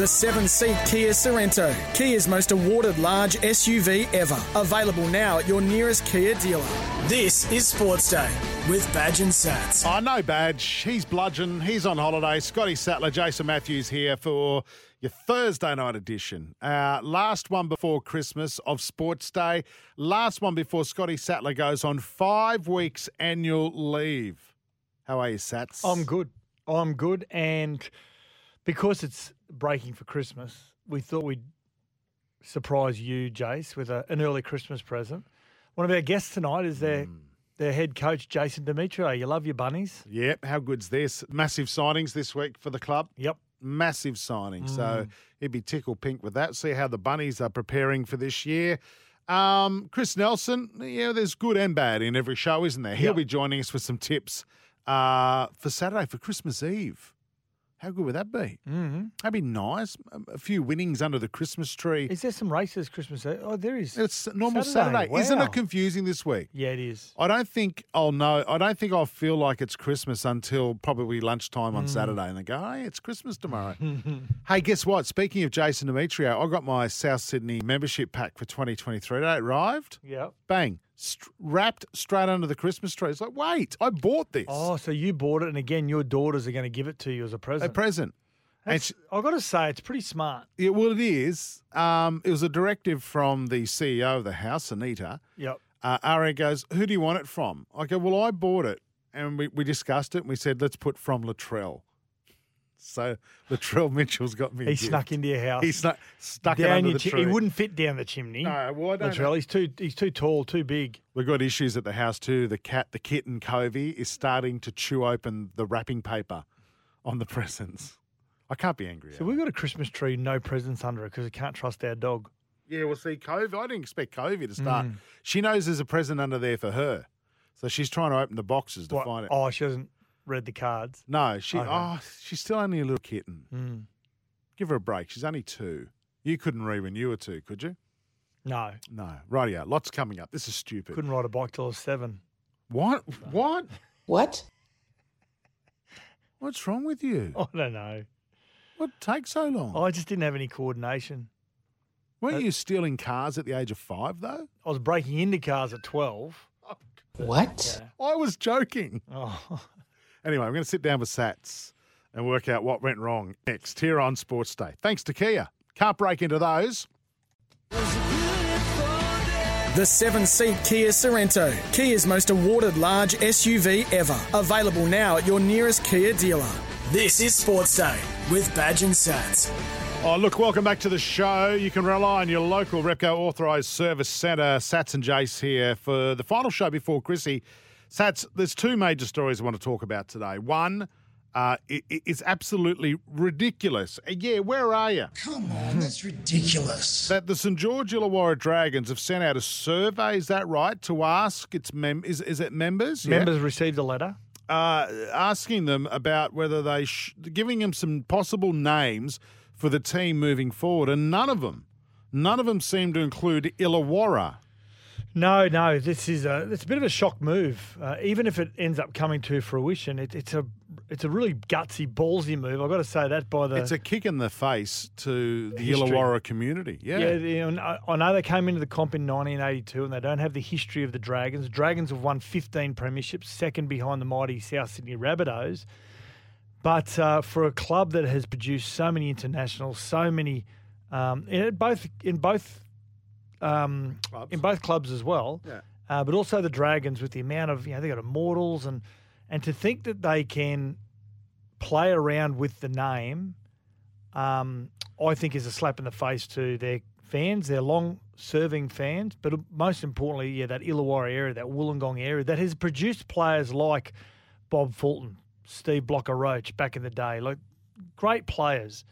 The seven seat Kia Sorento, Kia's most awarded large SUV ever. Available now at your nearest Kia dealer. This is Sports Day with Badge and Sats. Oh, no badge. He's bludgeon. He's on holiday. Scotty Sattler, Jason Matthews here for your Thursday night edition. Uh, last one before Christmas of Sports Day. Last one before Scotty Sattler goes on five weeks annual leave. How are you, Sats? I'm good. I'm good. And because it's breaking for Christmas, we thought we'd surprise you, Jace, with a, an early Christmas present. One of our guests tonight is their, Hmm. their head coach, Jason Demetriou. You love your bunnies? Yep. How good's this? Massive signings this week for the club. Yep. massive signing. So Mm. he'd be tickle pink with that. See how the bunnies are preparing for this year. Um, Chris Nelson, yeah, there's good and bad in every show, isn't there? He'll Yep. be joining us with some tips uh, for Saturday for Christmas Eve. How good would that be? Mm-hmm. That'd be nice. A- A few winnings under the Christmas tree. Is there some races Christmas? Oh, there is. It's normal Saturday. Saturday. Isn't it confusing this week? yeah, it is. I don't think I'll know. I don't think I'll feel like it's Christmas until probably lunchtime Mm. on Saturday, and they go, "Hey, it's Christmas tomorrow." hey, guess what? Speaking of Jason Demetriou, I got my South Sydney membership pack for 2023. It arrived, Yep. bang, st- wrapped straight under the Christmas tree. It's like, wait, I bought this. Oh, so you bought it, and again, your daughters are going to give it to you as a present. a present. That's- I've got to say, it's pretty smart. Yeah, well, it is. Um, it was a directive from the CEO of the house, Anita. Yep. Uh, Aria goes, Who do you want it from? I go, Well, I bought it. And we, we discussed it and we said, Let's put from Latrell. So Latrell Mitchell's got me. He gift. snuck into your house. He snuck, stuck it down under your the chi- tree. He wouldn't fit down the chimney. No, well, I don't Latrell, he's too he's too tall, too big. We've got issues at the house too. The cat, the kitten, Covey, is starting to chew open the wrapping paper on the presents. I can't be angry. So we've got a Christmas tree, no presents under it because we can't trust our dog. Yeah, well, see, Covey, I didn't expect Covey to start. Mm. She knows there's a present under there for her. So she's trying to open the boxes to What? find it. Oh, she hasn't read the cards. No, she. Okay. Oh, she's still only a little kitten. Mm. Give her a break. She's only two. You couldn't read when you were two, could you? No, No. Rightio. Lots coming up. This is stupid. couldn't ride a bike till I was seven. What? What? What? What's wrong with you? I don't know. What takes so long? I just didn't have any coordination. Weren't uh, you stealing cars at the age of five, though? I was breaking into cars at twelve. What? I was joking. Oh, Anyway, I'm going to sit down with Sats and work out what went wrong next here on Sports Day. Thanks to Kia. Can't break into those. The seven seat Kia Sorento, Kia's most awarded large SUV ever. Available now at your nearest Kia dealer. This is Sports Day with Badge and Sats. Oh, look, welcome back to the show. You can rely on your local Repco authorised service centre, Sats and Jace here for the final show before Chrissy. Sats, there's two major stories I want to talk about today. One, uh, it, it's absolutely ridiculous. Uh, Yeah, where are you? Come on, that's ridiculous. That the St George Illawarra Dragons have sent out a survey. Is that right? To ask its mem is is it members? Yeah. members received a letter. uh, asking them about whether they sh- giving them some possible names for the team moving forward, and none of them, none of them seem to include Illawarra. No, no, this is a it's a bit of a shock move. Uh, even if it ends up coming to fruition, it, it's a it's a really gutsy, ballsy move. I've got to say that by the It's a kick in the face to the History. Illawarra community. Yeah, Yeah, I know they came into the comp in 1982 and they don't have the history of the Dragons. Dragons have won 15 premierships, second behind the mighty South Sydney Rabbitohs. But uh, for a club that has produced so many internationals, so many um, in both in both um, Clubs. in both clubs as well, Yeah. uh, but also the Dragons with the amount of you know they got immortals and and to think that they can play around with the name, um, I think is a slap in the face to their fans, their long-serving fans, but most importantly, yeah, that Illawarra area, that Wollongong area that has produced players like Bob Fulton, Steve Blocker Roach back in the day. Like great players.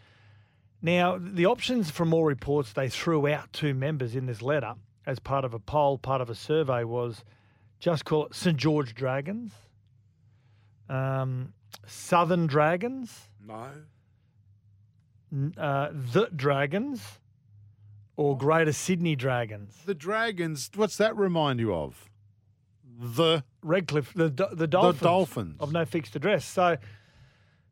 Now, the options from all reports they threw out to members in this letter as part of a poll, part of a survey was just call it St George Dragons, um, Southern Dragons, No. uh, the Dragons, or Greater Sydney Dragons. The Dragons, what's that remind you of? The Redcliffe, the the, Dolphins, the Dolphins, Dolphins. of no fixed address. So,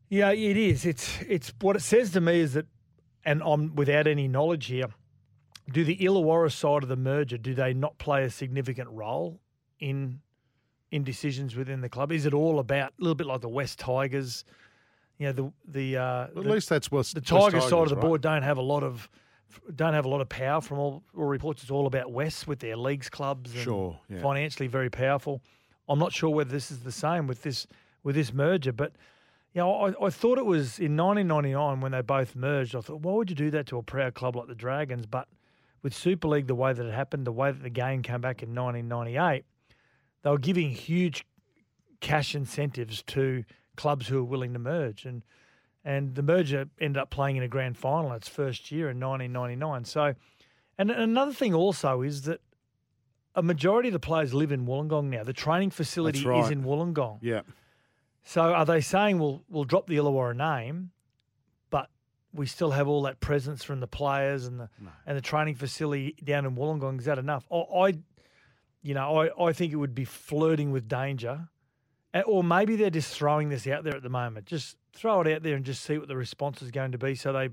yeah, it is. It's it's what it says to me is that, and I'm without any knowledge here. Do the Illawarra side of the merger do they not play a significant role in in decisions within the club? Is it all about a little bit like the West Tigers? You know, the the uh, at the, least that's what's the Tigers side of the board don't have a lot of don't have a lot of power from all, all reports. It's all about West with their leagues clubs. And Sure, yeah. financially very powerful. I'm not sure whether this is the same with this with this merger, but know, I, I thought it was in 1999 when they both merged. I thought, why would you do that to a proud club like the Dragons? But with Super League, the way that it happened, the way that the game came back in 1998, they were giving huge cash incentives to clubs who were willing to merge, and and the merger ended up playing in a grand final its first year in 1999. So, and another thing also is that a majority of the players live in Wollongong now. The training facility right. is in Wollongong. Yeah. So are they saying we'll we'll drop the Illawarra name, but we still have all that presence from the players and the and the training facility down in Wollongong? Is that enough? I, I you know, I, I think it would be flirting with danger, Uh, or maybe they're just throwing this out there at the moment. Just throw it out there and just see what the response is going to be, so they,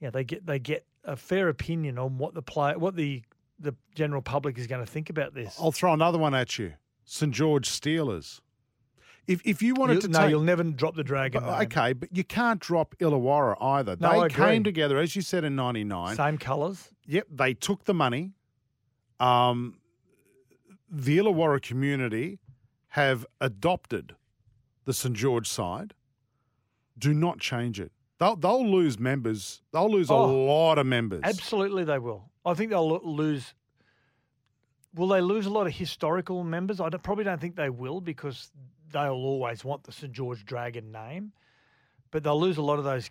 yeah, they get they get a fair opinion on what the play what the the general public is going to think about this. I'll throw another one at you. St George Steelers. If if you wanted You- to no, take, you'll never drop the dragon. But, okay, but you can't drop Illawarra either. No, they I agree. came together, as you said, in '99. Same colours. Yep, they took the money. Um, the Illawarra community have adopted the St George side. Do not change it. They'll they'll lose members. They'll lose a Oh, lot of members. Absolutely, they will. I think they'll lose. Will they lose a lot of historical members? I don't- probably don't think they will because they'll always want the St George Dragon name, but they'll lose a lot of those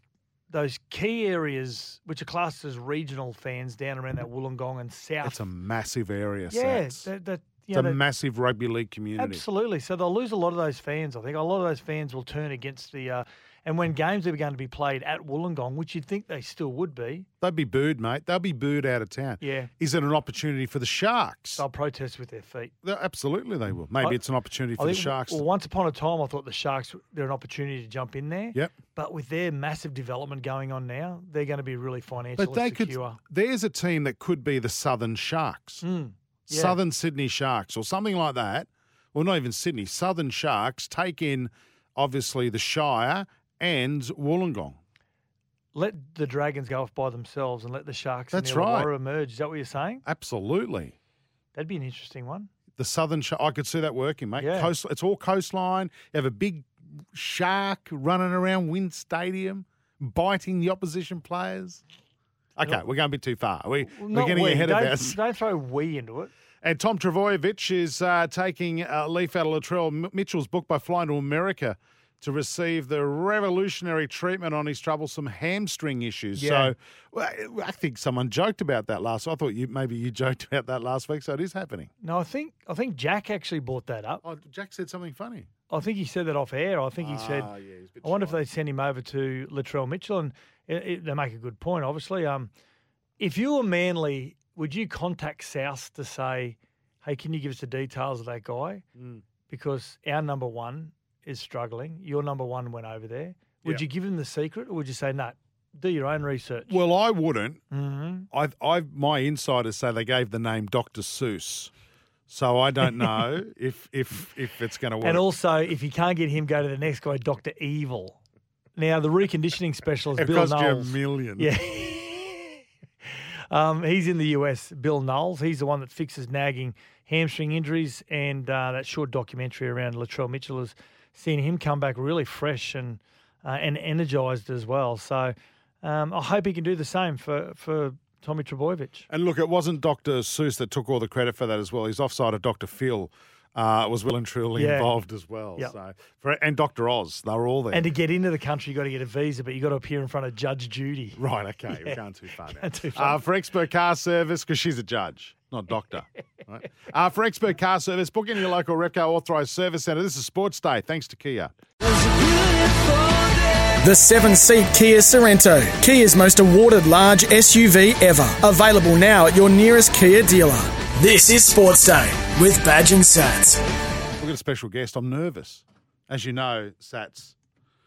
those key areas which are classed as regional fans down around that Wollongong and South. It's a massive area. yeah, that, it's know, a that- massive rugby league community. Absolutely. So they'll lose a lot of those fans. I think a lot of those fans will turn against the. Uh, and when games are going to be played at Wollongong, which you'd think they still would be, they'd be booed, mate. They'll be booed out of town. Yeah. Is it an opportunity for the Sharks? they'll protest with their feet. They- Absolutely, they will. Maybe I- it's an opportunity for the Sharks. Well, once upon a time, I thought the Sharks they're an opportunity to jump in there. Yep. But with their massive development going on now, they're going to be really financially But they could. secure. There's a team that could be the Southern Sharks, Mm, yeah. Southern Sydney Sharks, or something like that. Well, not even Sydney. Southern Sharks take in, obviously, the Shire and Wollongong. Let the Dragons go off by themselves and let the Sharks That's and the right. Illawarra emerge. Is that what you're saying? Absolutely. That'd be an interesting one. The Southern Shark. I could see that working, mate. Yeah. Coast, it's all coastline. You have a big shark running around WIN Stadium, biting the opposition players. Okay, we're going a bit too far. We, we're getting we. ahead don't, of us. Don't throw we into it. And Tom Trbojevic is uh, taking a leaf out of Latrell Mitchell's book by flying to America to receive the revolutionary treatment on his troublesome hamstring issues. Yeah. So well, I think someone joked about that last. I thought you maybe you joked about that last week. So it is happening. No, I think I think Jack actually brought that up. Oh, Jack said something funny. I think he said that off air. I think he said, Ah, yeah, a bit I wonder if they send him over to Latrell Mitchell. And it, it, they make a good point, obviously. Um, if you were Manly, would you contact South to say, hey, can you give us the details of that guy? Mm. Because our number one is struggling. Your number one went over there. Would Yeah. you give him the secret or would you say, no, do your own research? Well, I wouldn't. Mhm. I, I, my insiders say they gave the name Dr. Seuss. So I don't know if if if it's going to work. And also, if you can't get him, go to the next guy, Dr. Evil. Now, the reconditioning specialist, it Bill cost you a million. Yeah. um, he's in the US, Bill Knowles. He's the one that fixes nagging hamstring injuries. And uh, that short documentary around Latrell Mitchell has seen him come back really fresh and uh, and energized as well. So um, I hope he can do the same for, for Tommy Trbojevic. And look, it wasn't Dr. Seuss that took all the credit for that as well. He's offside of Dr. Phil uh, was well and truly Yeah. involved as well. Yep. So, for, and Dr. Oz, they were all there. And to get into the country, you got to get a visa, but you got to appear in front of Judge Judy. right, okay, Yeah. we're going too far now. Too far. Uh, for expert car service, because she's a judge, not doctor. right? uh, for expert car service, book in your local Repco authorised service centre. This is Sports Day, thanks to Kia. The seven seat Kia Sorento, Kia's most awarded large SUV ever. Available now at your nearest Kia dealer. This is Sports Day with Badge and Sats. We've got a special guest. I'm nervous. As you know, Sats,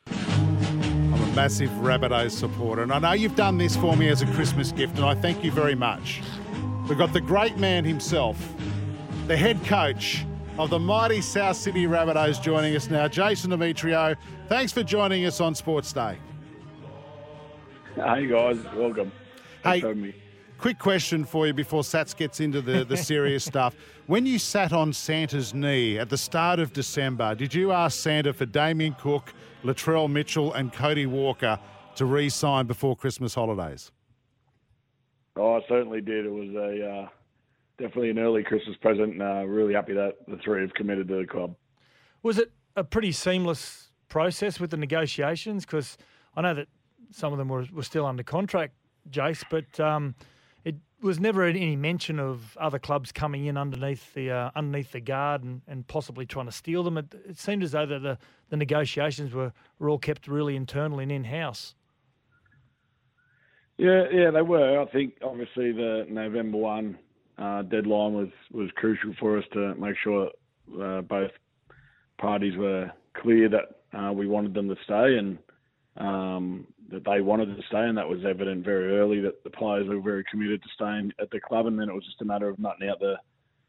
I'm a massive Rabbitohs supporter, and I know you've done this for me as a Christmas gift, and I thank you very much. We've got the great man himself, the head coach of the mighty South Sydney Rabbitohs joining us now, Jason Demetriou. Thanks for joining us on Sports Day. Hey guys, welcome. Hey. Quick question for you before Sats gets into the, the serious stuff. When you sat on Santa's knee at the start of December, did you ask Santa for Damien Cook, Latrell Mitchell, and Cody Walker to re sign before Christmas holidays? Oh, I certainly did. It was a uh, definitely an early Christmas present, and uh, really happy that the three have committed to the club. Was it a pretty seamless process with the negotiations? Because I know that some of them were, were still under contract, Jace, but um, it was never any mention of other clubs coming in underneath the uh, underneath the guard and, and possibly trying to steal them. It, it seemed as though that the, the negotiations were, were all kept really internal and in house. Yeah, yeah, they were. I think obviously the November one uh, deadline was was crucial for us to make sure uh, both parties were clear that uh, we wanted them to stay and um, that they wanted to stay, and that was evident very early that the players were very committed to staying at the club, and then it was just a matter of nutting out the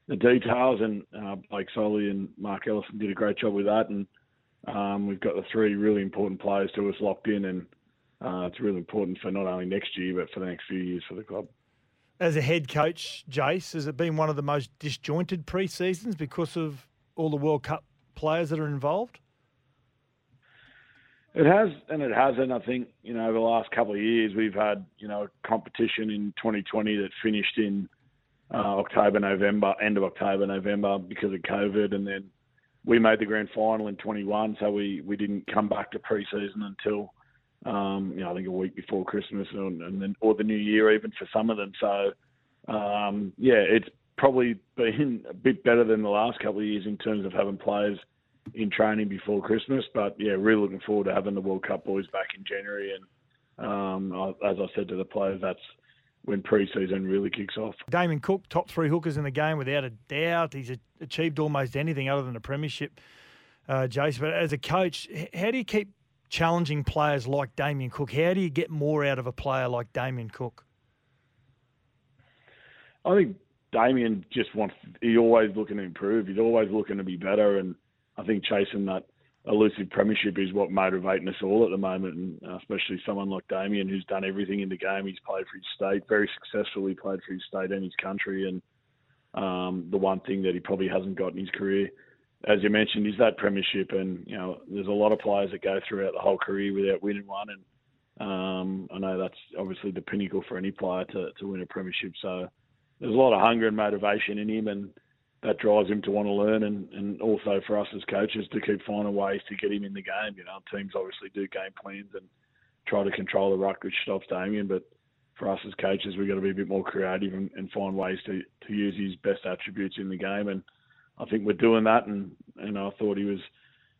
the details. And uh, Blake Solly and Mark Ellison did a great job with that, and um, we've got the three really important players to us locked in, and uh, it's really important for not only next year but for the next few years for the club. As a head coach, Jace, has it been one of the most disjointed pre-seasons because of all the World Cup players that are involved? It has and it hasn't. I think you know over the last couple of years we've had you know a competition in 2020 that finished in uh, October, November, end of October, November because of COVID, and then we made the grand final in 21, so we we didn't come back to pre-season until um, you know I think a week before Christmas and, and then or the New Year even for some of them. So um, yeah, it's probably been a bit better than the last couple of years in terms of having players in training before Christmas. But yeah, really looking forward to having the World Cup boys back in January. And um, as I said to the players, that's when pre-season really kicks off. Damien Cook, top three hookers in the game without a doubt. He's achieved almost anything other than a premiership, uh, Jace. But as a coach, how do you keep challenging players like Damien Cook? How do you get more out of a player like Damien Cook? I think Damien just wants. He's always looking to improve. He's always looking to be better, and I think chasing that elusive premiership is what motivating us all at the moment, and uh, especially someone like Damien who's done everything in the game. He's played for his state very successfully, played for his state and his country, and um, the one thing that he probably hasn't got in his career, as you mentioned, is that premiership. And you know, there's a lot of players that go throughout the whole career without winning one, and um, I know that's obviously the pinnacle for any player to, to win a premiership. So there's a lot of hunger and motivation in him, and that drives him to want to learn, and, and also for us as coaches to keep finding ways to get him in the game. You know, teams obviously do game plans and try to control the ruck, which stops Damien, but for us as coaches, we've got to be a bit more creative and, and find ways to, to use his best attributes in the game. And I think we're doing that. And, and I thought he was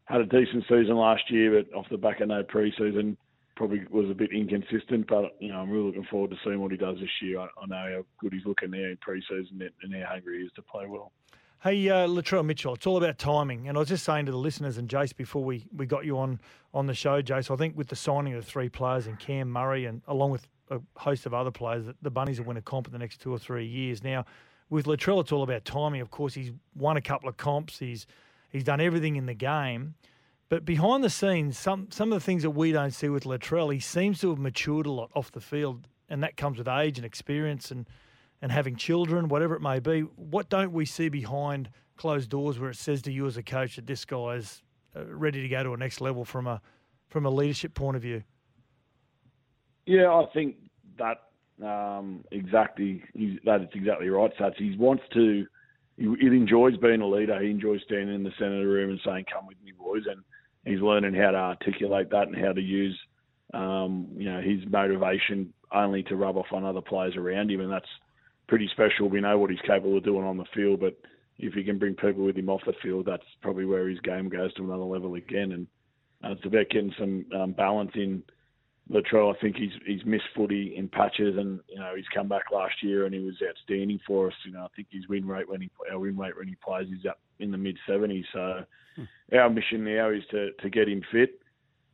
had a decent season last year, but off the back of no pre-season, probably was a bit inconsistent. But you know, I'm really looking forward to seeing what he does this year. I, I know how good he's looking there in pre-season and, and how hungry he is to play well. Hey, uh, Latrell Mitchell, it's all about timing. And I was just saying to the listeners and Jace before we, we got you on on the show, Jace, I think with the signing of the three players and Cam Murray and along with a host of other players, that the Bunnies will win a comp in the next two or three years. Now, with Latrell, it's all about timing. Of course, he's won a couple of comps. He's he's done everything in the game. But behind the scenes, some some of the things that we don't see with Latrell, he seems to have matured a lot off the field, and that comes with age and experience and and having children, whatever it may be. What don't we see behind closed doors where it says to you as a coach that this guy is uh, ready to go to a next level from a from a leadership point of view? Yeah, I think that um, exactly he's, that it's exactly right. Sats. He wants to he, he enjoys being a leader. He enjoys standing in the centre of the room and saying, "Come with me, boys," and he's learning how to articulate that and how to use, um, you know, his motivation only to rub off on other players around him, and that's pretty special. We know what he's capable of doing on the field, but if he can bring people with him off the field, that's probably where his game goes to another level again. And uh, it's about getting some um, balance in Latrell. I think he's he's missed footy in patches, and you know he's come back last year and he was outstanding for us. You know I think his win rate when he our win rate when he plays is up in the mid 70s. So our mission now is to to get him fit.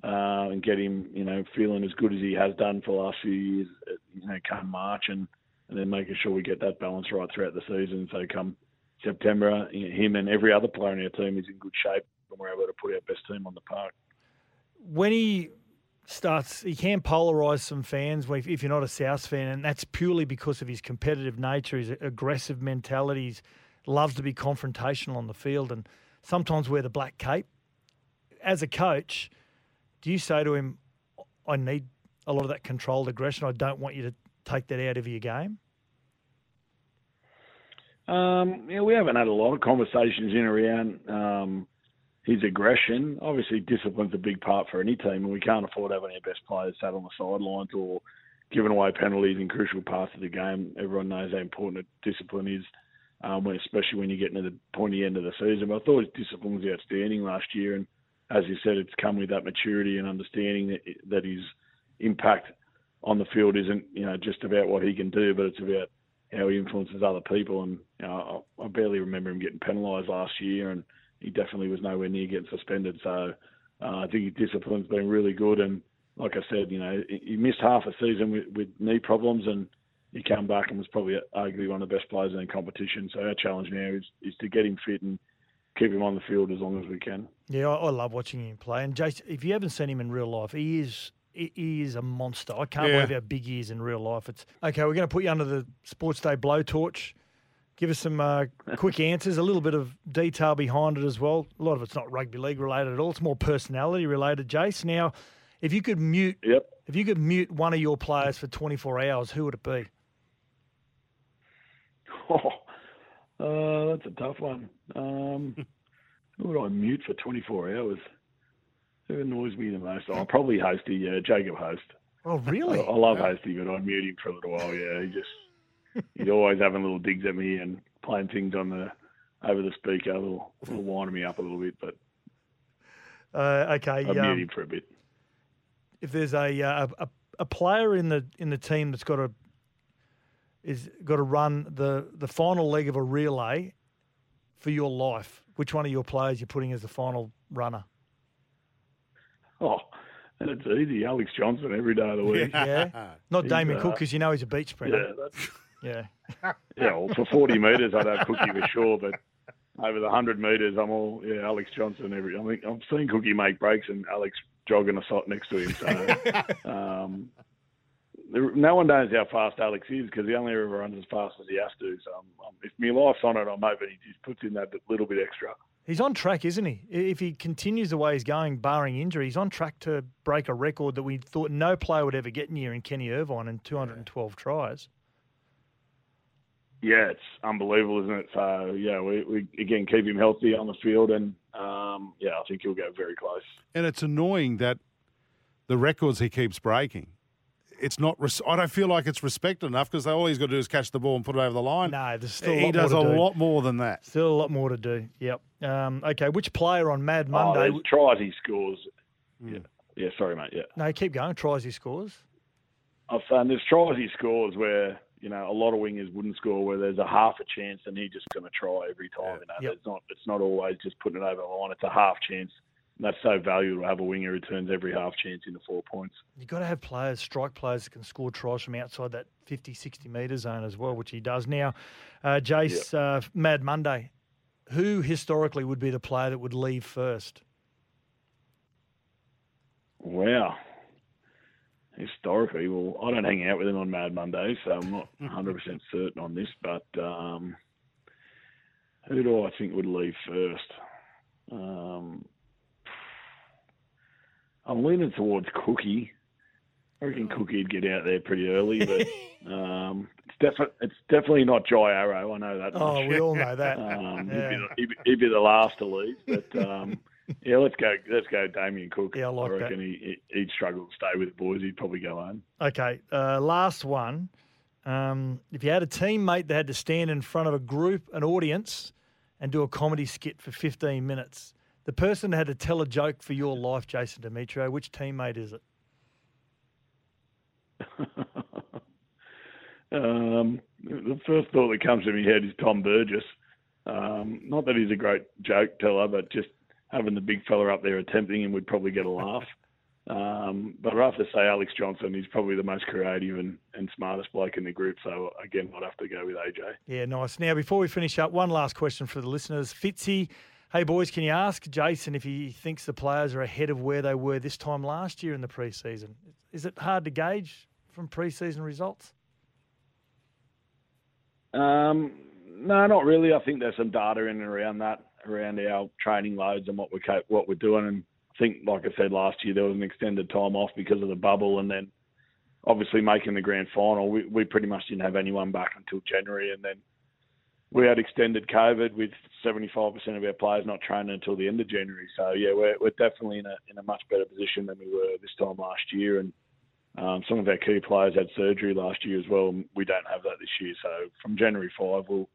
Uh, and get him, you know, feeling as good as he has done for the last few years, uh, you know, come March, and, and then making sure we get that balance right throughout the season. So come September, you know, him and every other player in our team is in good shape, and we're able to put our best team on the park. When he starts, he can polarise some fans if you're not a South fan, and that's purely because of his competitive nature, his aggressive mentality. mentalities, loves to be confrontational on the field, and sometimes wear the black cape. As a coach, do you say to him, I need a lot of that controlled aggression. I don't want you to take that out of your game? Um, yeah, we haven't had a lot of conversations in around um, his aggression. Obviously, discipline's a big part for any team, and we can't afford having our best players sat on the sidelines or giving away penalties in crucial parts of the game. Everyone knows how important discipline is, um, especially when you get to the pointy end of the season. But I thought his discipline was outstanding last year, and as you said, it's come with that maturity and understanding that, that his impact on the field isn't, you know, just about what he can do, but it's about how he influences other people. And you know, I, I barely remember him getting penalised last year, and he definitely was nowhere near getting suspended. So uh, I think his discipline's been really good. And like I said, you know, he missed half a season with, with knee problems, and he came back and was probably arguably one of the best players in the competition. So our challenge now is is to get him fit and keep him on the field as long as we can. Yeah, I, I love watching him play. And Jason, if you haven't seen him in real life, he is he is a monster. I can't Yeah. believe how big he is in real life. It's okay. We're going to put you under the Sports Day blowtorch. Give us some uh, quick answers, a little bit of detail behind it as well. A lot of it's not rugby league related at all. It's more personality related. Jace, now, if you could mute, Yep. if you could mute one of your players for 24 hours, who would it be? Oh, uh, that's a tough one. Um, who would I mute for 24 hours? Who annoys me the most? Oh, probably Hosty, yeah, Jacob Host. Oh, really? I, I love Hosty, but I'd mute him for a little while. Yeah, he just he's always having little digs at me and playing things on the over the speaker, little, little winding me up a little bit. But Uh, okay. I'd um, mute him for a bit. if there's a, uh, a a player in the in the team that's got to is got to run the the final leg of a relay for your life, which one of your players you're putting as the final runner? Oh, and it's easy. Alex Johnson every day of the week. Yeah, not He's, Damien uh, Cook because you know he's a beach Yeah, sprinter. that's, Yeah, yeah. Well, for 40 metres, I'd have Cookie for sure, but over the 100 metres, I'm all yeah. Alex Johnson every. I think I've seen Cookie make breaks and Alex jogging a sot next to him. So um, no one knows how fast Alex is because he only ever runs as fast as he has to. So um, um, if my life's on it, I'm hoping he just puts in that little bit extra. he's on track, isn't he? If he continues the way he's going, barring injury, he's on track to break a record that we thought no player would ever get near in Kenny Irvine in 212 tries. Yeah, it's unbelievable, isn't it? So yeah, we, we again keep him healthy on the field, and um, yeah, I think he'll go very close. And it's annoying that the records he keeps breaking. It's not. Res- I don't feel like it's respected enough because all he's got to do is catch the ball and put it over the line. No, there's still a he does more to a do. lot more than that. Still a lot more to do. Yep. Um, okay, which player on Mad Oh, Monday? there's tries he scores. Yeah, yeah. Sorry, mate. Yeah. no, keep going. Tries he scores. I've found there's tries he scores where you know a lot of wingers wouldn't score, where there's a half a chance and he's just going to try every time. You know, Yep. it's not it's not always just putting it over the line. It's a half chance. And that's so valuable to have a winger who turns every half chance into four points. You've got to have players, strike players that can score tries from outside that 50, 60 metre zone as well, which he does. Now, uh, Jace, uh, Mad Monday, who historically would be the player that would leave first? Wow. Historically, well, I don't hang out with him on Mad Mondays, so I'm not 100% certain on this. But um, who do I think would leave first? Um, I'm leaning towards Cookie. I reckon Cookie'd get out there pretty early, but um, it's definitely it's definitely not Jai Arrow. I know that. Oh, much. we all know that. Um, Yeah. he'd, be the, he'd, be, he'd be the last to leave, but um, yeah, let's go. Let's go, Damien Cook. Yeah, I like that. reckon he, he- he'd struggle to stay with the boys. He'd probably go home. Okay, uh, last one. Um, if you had a teammate that had to stand in front of a group, an audience, and do a comedy skit for 15 minutes, the person that had to tell a joke for your life, Jason Demetriou, which teammate is it? Um, the first thought that comes to my head is Tom Burgess. Um, not that he's a great joke teller, but just having the big fella up there attempting and we'd probably get a laugh. Um, but I'd have to say, Alex Johnson is probably the most creative and, and smartest bloke in the group. So again, I'd have to go with AJ. Yeah, nice. Now, before we finish up, one last question for the listeners. Fitzy, hey boys, can you ask Jason if he thinks the players are ahead of where they were this time last year in the preseason? Is it hard to gauge from preseason results? Um, no, not really. I think there's some data in and around that, around our training loads and what we're what we're doing. And I think, like I said last year, there was an extended time off because of the bubble, and then obviously making the grand final, we, we pretty much didn't have anyone back until January, and then we had extended COVID with 75% of our players not training until the end of January. So yeah, we're we're definitely in a in a much better position than we were this time last year, and um, some of our key players had surgery last year as well. We don't have that this year. So from January 5, we'll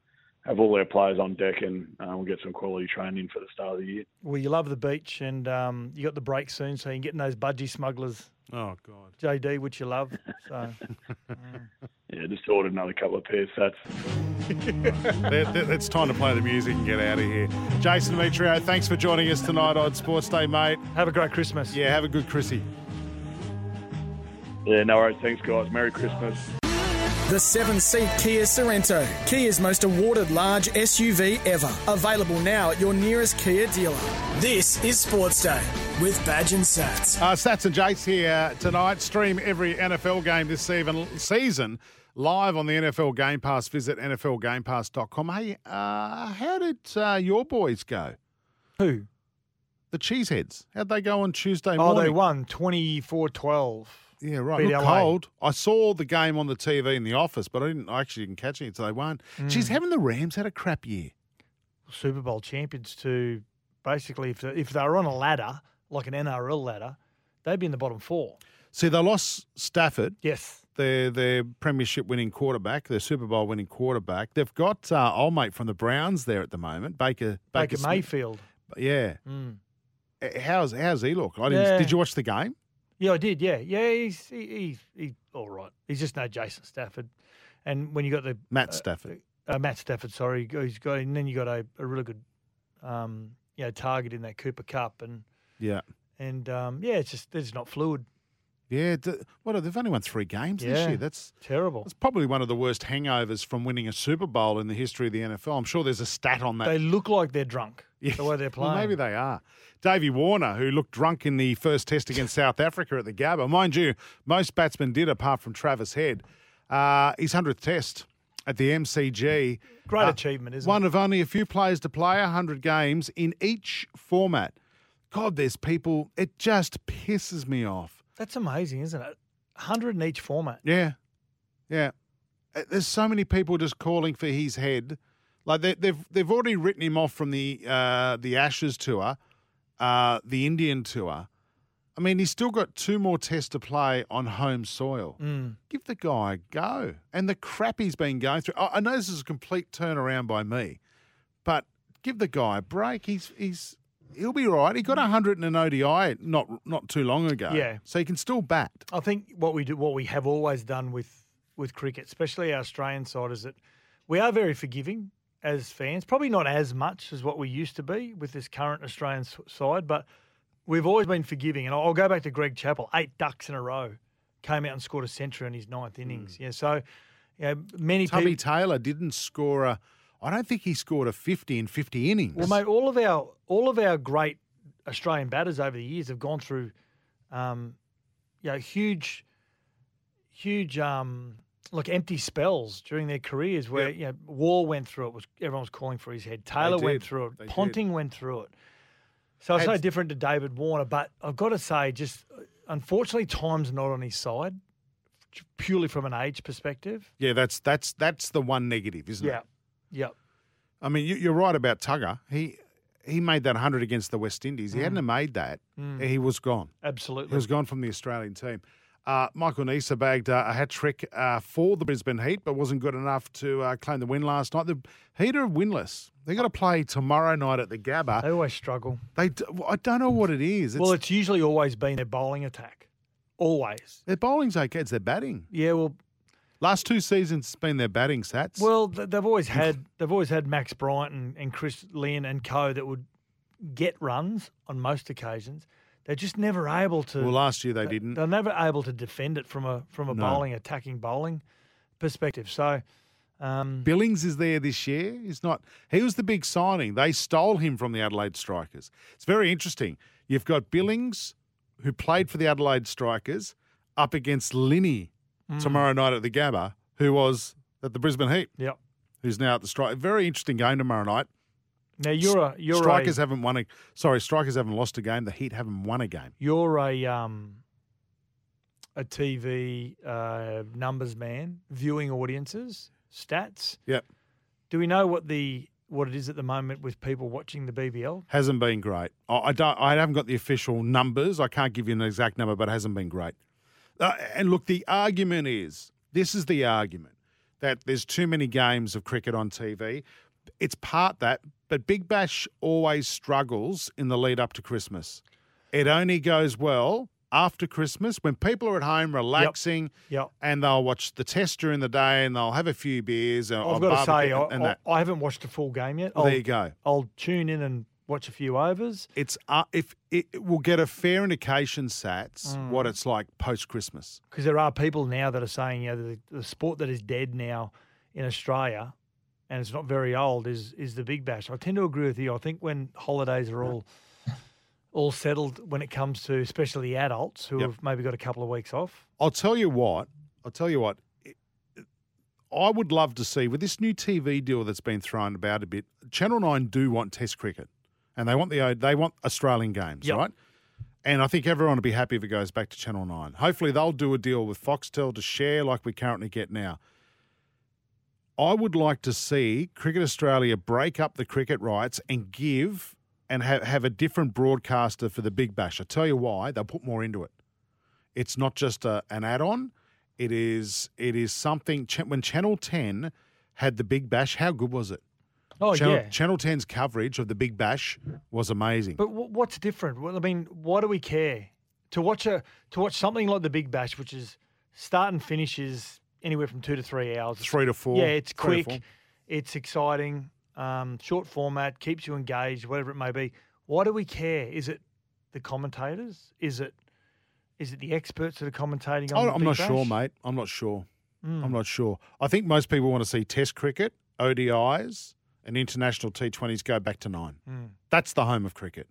have all their players on deck and uh, we'll get some quality training for the start of the year. Well, you love the beach and um, you got the break soon, so you can get in those budgie smugglers, Oh God. JD, which you love. So Yeah, just ordered another couple of pairs. That's It- it- it's time to play the music and get out of here. Jason Demetriou, thanks for joining us tonight on Sports Day, mate. have a great Christmas. Yeah, have a good Chrissy. yeah, no worries. Thanks, guys. Merry Christmas. The seven seat Kia Sorento, Kia's most awarded large SUV ever. Available now at your nearest Kia dealer. This is Sports Day with Badge and Sats. Uh, Sats and Jace here tonight. Stream every NFL game this season, season live on the NFL Game Pass. Visit NFLGamePass.com. Hey, uh, how did uh, your boys go? Who? The Cheeseheads. How'd they go on Tuesday Oh, they won 24 12. Yeah, right. beat Look LA. cold. I saw the game on the TV in the office, but I didn't. I actually didn't catch it, so they won. Mm. Geez, haven't the Rams had a crap year? Super Bowl champions to basically, if, if they were on a ladder, like an NRL ladder, they'd be in the bottom four. See, they lost Stafford, Yes. their their premiership winning quarterback, their Super Bowl winning quarterback. They've got uh, old mate from the Browns there at the moment, Baker Baker, Smith. Mayfield. Yeah. Mm. How's how's he look? I didn't, Yeah. Did you watch the game? Yeah, I did. Yeah, yeah. He's he, he's he's all right. He's just no Jason Stafford. And when you got the Matt uh, Stafford. uh, Matt Stafford, sorry, he's got, and then you got a, a really good, um, you know, target in that Cooper Kupp, and Yeah. and um, yeah, it's just just not fluid. Yeah. d- What? They've only won three games this year. That's Terrible. It's probably one of the worst hangovers from winning a Super Bowl in the history of the NFL. I'm sure there's a stat on that. They look like they're drunk. Yeah. The way they're playing. Well, maybe they are. Davey Warner, who looked drunk in the first test against South Africa at the Gabba. Mind you, most batsmen did, apart from Travis Head. Uh, his 100th test at the MCG. Great Uh, achievement, isn't One it? One of only a few players to play 100 games in each format. God, there's people, it just pisses me off. That's amazing, isn't it? Hundred in each format. Yeah. Yeah. Uh, There's so many people just calling for his head. Like they, they've they've already written him off from the uh, the Ashes tour, uh, the Indian tour. I mean, he's still got two more tests to play on home soil. Mm. Give the guy a go. And the crap he's been going through. I I know this is a complete turnaround by me, but give the guy a break. He's he's he'll be right. He got hundred in an ODI not not too long ago. Yeah. so he can still bat. I think what we do, what we have always done with with cricket, especially our Australian side, is that we are very forgiving as fans. Probably not as much as what we used to be with this current Australian side, but we've always been forgiving. And I'll go back to Greg Chappell, eight ducks in a row, came out and scored a century in his ninth innings. Hmm. Yeah, so you know, many Tubby people. Taylor didn't score a. I don't think he scored a fifty in fifty innings. Well, mate, all of our all of our great Australian batters over the years have gone through, um, you know, huge, huge, um, like empty spells during their careers where Yep. you know Waugh went through it. Was everyone was calling for his head? Taylor went through it. They did. Ponting went through it. So it's no different to David Warner, but I've got to say, just unfortunately, time's not on his side purely from an age perspective. Yeah, that's that's that's the one negative, isn't Yeah, it? Yeah. I mean, you, you're right about Tugger. He he made that 100 against the West Indies. He Mm. hadn't made that, Mm. he was gone. Absolutely. He was gone from the Australian team. Uh, Michael Neser bagged uh, a hat trick uh, for the Brisbane Heat, but wasn't good enough to uh, claim the win last night. The Heat are winless. They got to play tomorrow night at the Gabba. They always struggle. They, d- I don't know what it is. It's, well, it's usually always been their bowling attack. Always. their bowling's okay. It's their batting. Yeah, well, Last two seasons, it's been their batting stats. well, they've always had they've always had Max Bryant and, and Chris Lynn and co that would get runs on most occasions. They're just never able to. Well, last year they they- didn't. They're never able to defend it from a from a No. bowling attacking bowling perspective. So, um, Billings is there this year. He's not. He was the big signing. They stole him from the Adelaide Strikers. It's very interesting. You've got Billings, who played for the Adelaide Strikers, up against Linney Mm. tomorrow night at the Gabba, who was at the Brisbane Heat, yep. who's now at the Strike. Very interesting game tomorrow night. Now you're a you're Strikers a, haven't won a. Sorry, Strikers haven't lost a game. The Heat haven't won a game. you're a um a TV uh, numbers man, viewing audiences, stats. Yep, Do we know what the what it is at the moment with people watching the BBL? hasn't been great. I, I don't. I haven't got the official numbers. I can't give you an exact number, but it hasn't been great. Uh, and look, the argument is this is the argument that there's too many games of cricket on TV. It's part that, but Big Bash always struggles in the lead up to Christmas. It only goes well after Christmas when people are at home relaxing Yep. and they'll watch the test during the day and they'll have a few beers. and- I've got to say, I. I, I haven't watched a full game yet. I'll, there you go. I'll tune in and watch a few overs. It's uh, if it, it will get a fair indication, Sats, Mm. what it's like post Christmas. because there are people now that are saying, you know, the, the sport that is dead now in Australia, and it's not very old, is is the Big Bash. I tend to agree with you. I think when holidays are all all settled, when it comes to especially adults who Yep. have maybe got a couple of weeks off, I'll tell you what. I'll tell you what. I would love to see with this new TV deal that's been thrown about a bit. Channel Nine do want Test cricket, and they want the uh, they want Australian games, Yep. right? And I think everyone will be happy if it goes back to Channel Nine. Hopefully, they'll do a deal with Foxtel to share like we currently get now. I would like to see Cricket Australia break up the cricket rights and give and have, have a different broadcaster for the Big Bash. I tell you why, they'll put more into it. It's not just a, an add-on. It is it is something. When Channel Ten had the Big Bash, how good was it? Oh Channel, yeah. Channel 10's coverage of the Big Bash was amazing. But wh- what's different? Well, I mean, why do we care to watch a to watch something like the Big Bash, which is start and finish is anywhere from two to three hours. Three to four. Yeah, it's quick, it's exciting, um, short format, keeps you engaged, whatever it may be. Why do we care? Is it the commentators? Is it is it the experts that are commentating on? I'm not sure, mate. I'm not sure. Mm. I'm not sure. I think most people want to see Test cricket, ODIs, and international T20s go back to nine. Mm. That's the home of cricket.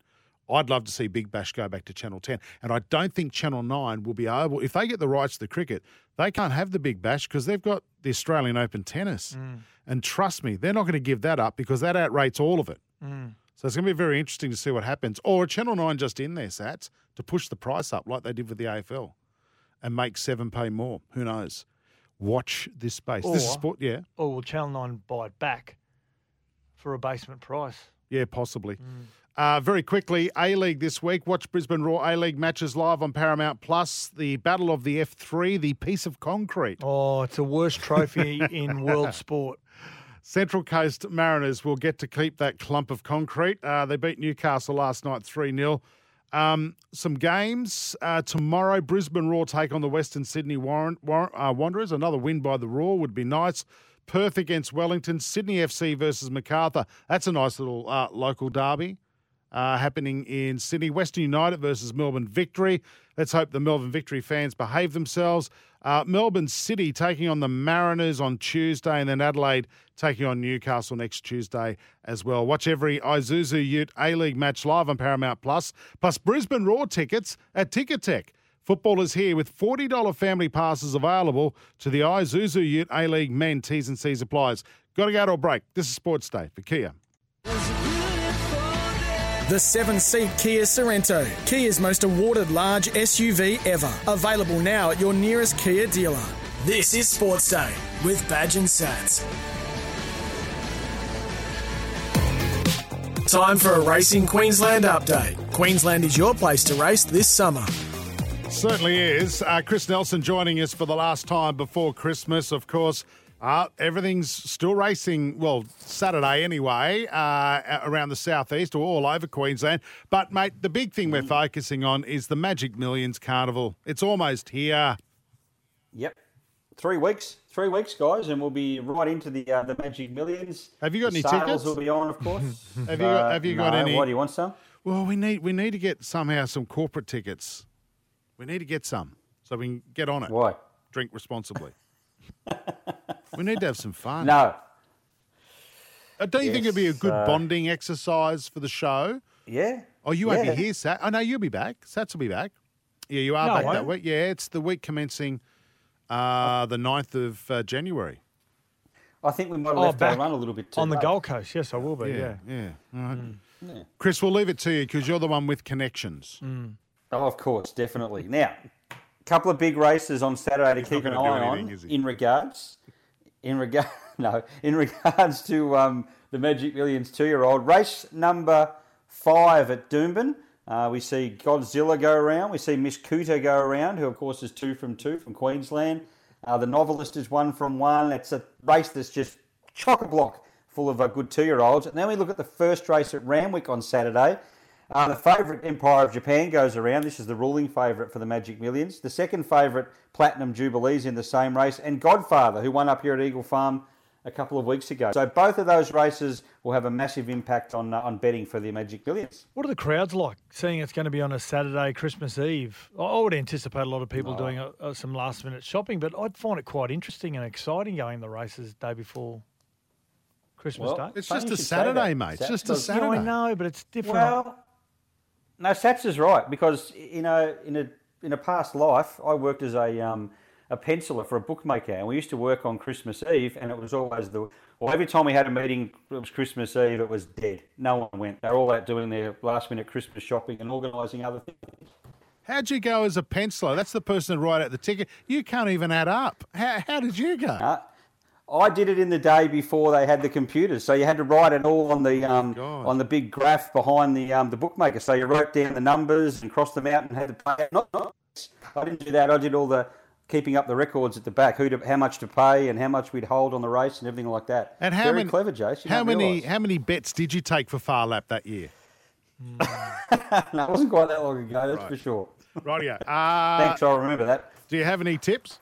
I'd love to see Big Bash go back to Channel 10. And I don't think Channel 9 will be able, if they get the rights to the cricket, they can't have the Big Bash because they've got the Australian Open tennis. Mm. And trust me, they're not going to give that up because that outrates all of it. Mm. So it's going to be very interesting to see what happens. Or Channel 9 just in there, Sats, to push the price up like they did with the AFL and make seven pay more. Who knows? Watch this space. this is sport, yeah. Or will Channel Nine buy it back for a basement price? Yeah, possibly. Mm. Uh, very quickly, A League this week. Watch Brisbane Roar A League matches live on Paramount Plus. The Battle of the F3, the piece of concrete. Oh, it's a worst trophy in world sport. Central Coast Mariners will get to keep that clump of concrete. Uh, they beat Newcastle last night 3 0. Um, some games uh, tomorrow. Brisbane Roar take on the Western Sydney Warren, Warren, uh, Wanderers. Another win by the Roar would be nice. Perth against Wellington. Sydney FC versus Macarthur. That's a nice little uh, local derby uh, happening in Sydney. Western United versus Melbourne Victory. Let's hope the Melbourne Victory fans behave themselves. Uh, Melbourne City taking on the Mariners on Tuesday, and then Adelaide taking on Newcastle next Tuesday as well. Watch every Isuzu Ute A League match live on Paramount Plus, plus Brisbane Roar tickets at Ticketek. Football is here with $40 family passes available to the Isuzu Ute A League men. T's and C's applies. Got to go to a break. This is Sports Day for Kia. The seven seat Kia Sorento, Kia's most awarded large SUV ever. Available now at your nearest Kia dealer. This is Sports Day with Badge and Sats. Time for a Racing Queensland update. Queensland is your place to race this summer. Certainly is. Uh, Chris Nelson joining us for the last time before Christmas, of course. Uh, everything's still racing, well, Saturday anyway, uh, around the southeast or all over Queensland. But, mate, the big thing we're focusing on is the Magic Millions Carnival. It's almost here. Yep. Three weeks, three weeks, guys, and we'll be right into the uh, the Magic Millions. Have you got the any sales tickets? will be on, of course. Have you got- have you got no, any- Why do you want some? Well, we need we need to get somehow some corporate tickets. We need to get some so we can get on it. Why? Drink responsibly. we need to have some fun. No. Uh, don't you think it'd be a good uh, bonding exercise for the show? Yeah. Oh, you won't Yeah. be here, Sat. Oh, no, you'll be back. Sats will be back. Yeah, you are No, back that week. Yeah, it's the week commencing uh, the 9th of uh, January. I think we might have Oh, left our back run a little bit too on the. Gold Coast. Yes, I will be. Yeah. yeah. All right. Yeah. Chris, we'll leave it to you because you're the one with connections. Oh, of course, definitely. Now, a couple of big races on Saturday to keep an not gonna do eye anything, on in regards, in regard, no, in regards to um, the Magic Millions two-year-old race number five at Doomben. Uh, we see Godzilla go around. We see Miss Cooter go around, who of course is two from two from Queensland. Uh, the novelist is one from one. It's a race that's just chock a block full of uh, good two-year-olds. And then we look at the first race at Randwick on Saturday. Uh, the favourite Empire of Japan goes around. This is the ruling favourite for the Magic Millions. The second favourite Platinum Jubilees in the same race, and Godfather, who won up here at Eagle Farm a couple of weeks ago. So both of those races will have a massive impact on uh, on betting for the Magic Millions. What are the crowds like? Seeing it's going to be on a Saturday, Christmas Eve. I- I would anticipate a lot of people doing uh uh some last minute shopping, but I'd find it quite interesting and exciting going the races day before Christmas Well, Day. It's Funny just a Saturday, mate. It's just a because- Yeah, I know, but it's different. Well, no, Sats is right because you know in a in a past life I worked as a um, a penciler for a bookmaker, and we used to work on Christmas Eve, and it was always the well every time we had a meeting it was Christmas Eve, it was dead. No one went. They're all out doing their last minute Christmas shopping and organising other things. How'd you go as a penciler? That's the person that write out the ticket. You can't even add up. How, how did you go? Uh, I did it in the day before they had the computers, so you had to write it all on the um, God. on the big graph behind the um, the bookmaker. So you wrote down the numbers and crossed them out and had to pay. Not, not I didn't do that. I did all the keeping up the records at the back, who to, how much to pay and how much we'd hold on the race and everything like that. And how Very many clever, Jace. How many realise. how many bets did you take for Phar Lap that year? no, it wasn't quite that long ago. That's for sure. Rightio. Uh, Thanks, I'll remember that. do you have any tips?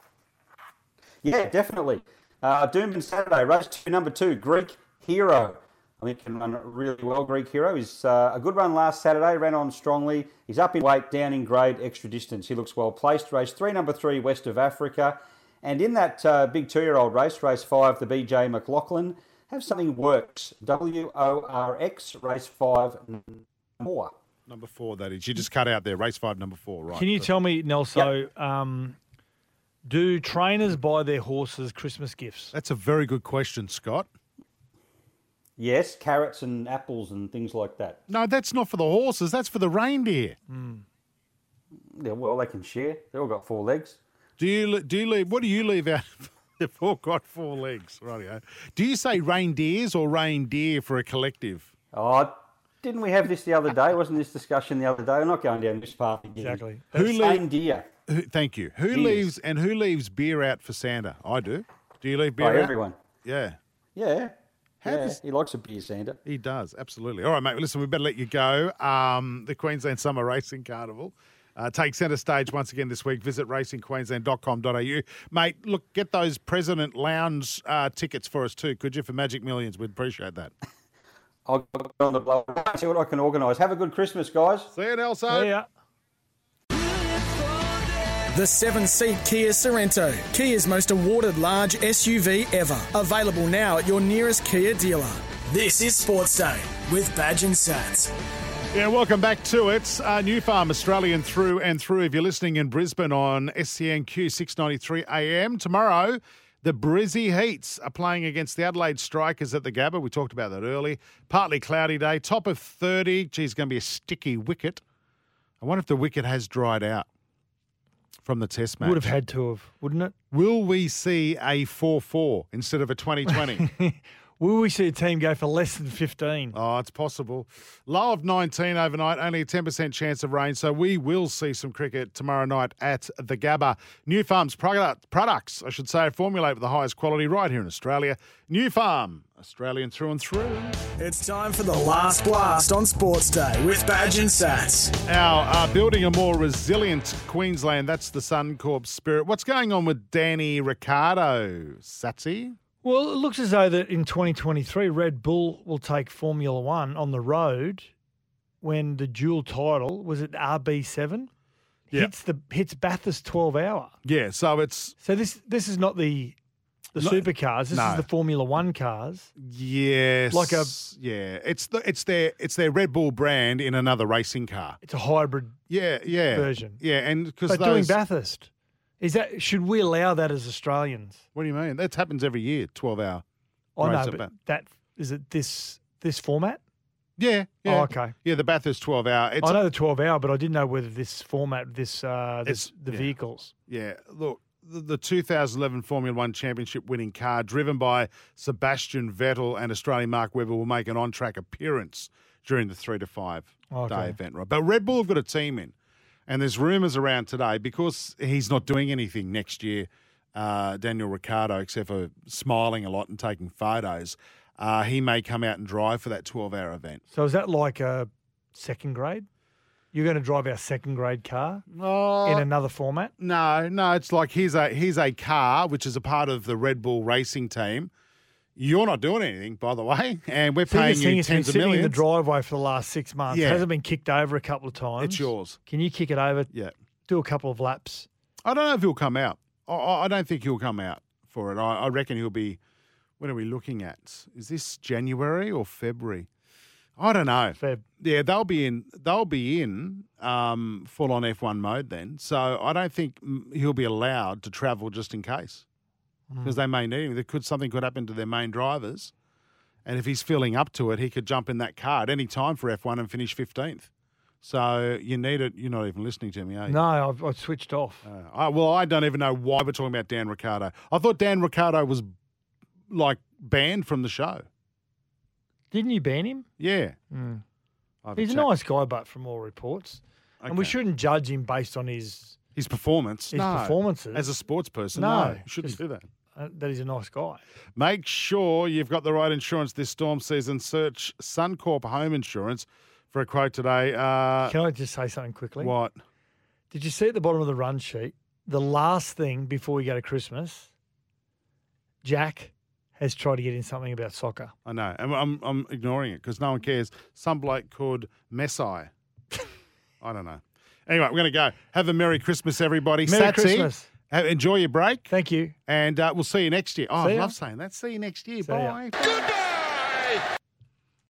Yeah, definitely. Uh, Doomben Saturday, race two, number two, Greek Hero. I think can run really well. Greek Hero is uh, a good run last Saturday, ran on strongly. He's up in weight, down in grade, extra distance. He looks well placed. Race three, number three, West of Africa. And in that uh, big two year old race, race five, the BJ McLachlan, have something works. W O R X, race five, more. Number four, that is. You just cut out there. Race five, number four, right. Can you tell me, Nelson, um, do trainers buy their horses Christmas gifts? That's a very good question, Scott. Yes, carrots and apples and things like that. No, that's not for the horses. That's for the reindeer. Mm. Yeah, well, they can share. They've all got four legs. Do you do you leave? What do you leave out? They've all got four legs, rightio. Do you say reindeers or reindeer for a collective? Oh, didn't we have this the other day? Wasn't this discussion the other day? We're not going down this path again. Exactly. Who Who le- deer. Who, thank you. Who Beers. leaves and who leaves beer out for Santa? I do. Do you leave beer Oh, out? everyone. Yeah, Yeah. How yeah. does- He likes a beer, Santa. he does. Absolutely. All right, mate. Listen, we better let you go. Um, the Queensland Summer Racing Carnival. Uh, take centre stage once again this week. Visit racingqueensland.com.au. Mate, look, get those President Lounge uh, tickets for us too, could you, for Magic Millions? We'd appreciate that. I'll go on the blow. See what I can organise. Have a good Christmas, guys. See you, Nelson. Yeah. The seven seat Kia Sorento, Kia's most awarded large SUV ever. Available now at your nearest Kia dealer. This is Sports Day with Badge and Sats. Yeah, welcome back to it. Uh, Nufarm Australian through and through. If you're listening in Brisbane on SENQ 693 AM tomorrow, The Brizzy Heats are playing against the Adelaide Strikers at the Gabba. We talked about that early. Partly cloudy day, top of 30. Geez, going to be a sticky wicket. I wonder if the wicket has dried out from the test match. Would have had to have, wouldn't it? Will we see a 4 4 instead of a 2020? Will we see a team go for less than 15? Oh, it's possible. Low of 19 overnight, only a 10% chance of rain. So we will see some cricket tomorrow night at the Gabba. Nufarm's product, products, I should say, formulate with the highest quality right here in Australia. Nufarm, Australian through and through. It's time for the last blast on Sports Day with Badge and Sats. Our uh, building a more resilient Queensland, that's the Suncorp spirit. What's going on with Danny Ricciardo, Satsy? Well, it looks as though that in 2023, Red Bull will take Formula One on the road when the dual title was it RB7 Yeah. hits the hits Bathurst 12 hour. Yeah, so it's So this this is not the the No- supercars. This no. is the Formula One cars. yes, Like a- yeah. It's the it's their it's their Red Bull brand in another racing car. It's a hybrid Yeah, yeah, version. Yeah, and because those, doing Bathurst is that should we allow that as Australians? What do you mean? That happens every year. Twelve hour. I race know, at but that is it. This this format. Yeah, yeah. Oh, okay. Yeah, the Bathurst twelve hour. It's I know the 12 hour, but I didn't know whether this format, this uh, this It's- the yeah. vehicles. Yeah, look, the, the 2011 Formula One Championship winning car, driven by Sebastian Vettel and Australian Mark Webber, will make an on track appearance during the three to five Okay. day event, right? But Red Bull have got a team in, and there's rumours around today because he's not doing anything next year, uh, Daniel Ricciardo, except for smiling a lot and taking photos. Uh, he may come out and drive for that 12 hour event. So is that like a second grade? You're going to drive our second grade car Oh, in another format? No, no, it's like here's a here's a car which is a part of the Red Bull racing team. You're not doing anything, by the way, and we're paying you has been tens of sitting in millions. the driveway for the last six months. Yeah. It hasn't been kicked over a couple of times. It's yours. Can you kick it over? Yeah, Do a couple of laps. I don't know if he'll come out. I- I, don't think he'll come out for it. I, I reckon he'll be. When are we looking at? Is this January or February? I don't know. Feb. Yeah, they'll be in. They'll be in um, full on F1 mode then. So I don't think he'll be allowed to travel just in case because they may need him. There could something could happen to their main drivers, and if he's filling up to it, he could jump in that car at any time for F1 and finish fifteenth. So you need it. You're not even listening to me, are you? No, I've, I've switched off. Uh, I, well, I don't even know why we're talking about Dan Ricciardo. I thought Dan Ricciardo was like banned from the show. Didn't you ban him? Yeah, Mm. He's a nice guy, but from all reports. And we shouldn't judge him based on his His performance. his no. performances. As a sports person, No, no, you shouldn't just- do that. Uh, that he's a nice guy. Make sure you've got the right insurance this storm season. Search Suncorp Home Insurance for a quote today. Uh, Can I just say something quickly? what? Did you see at the bottom of the run sheet, the last thing before we go to Christmas, Jack has tried to get in something about soccer. I know. I'm, I'm, I'm ignoring it because no one cares. Some bloke called Messai. I don't know. Anyway, we're going to go. Have a Merry Christmas, everybody. Merry Satsy, Christmas. Have- enjoy your break. Thank you. And uh, we'll see you next year. Oh, See I ya. love saying that. See you next year. See ya. Bye.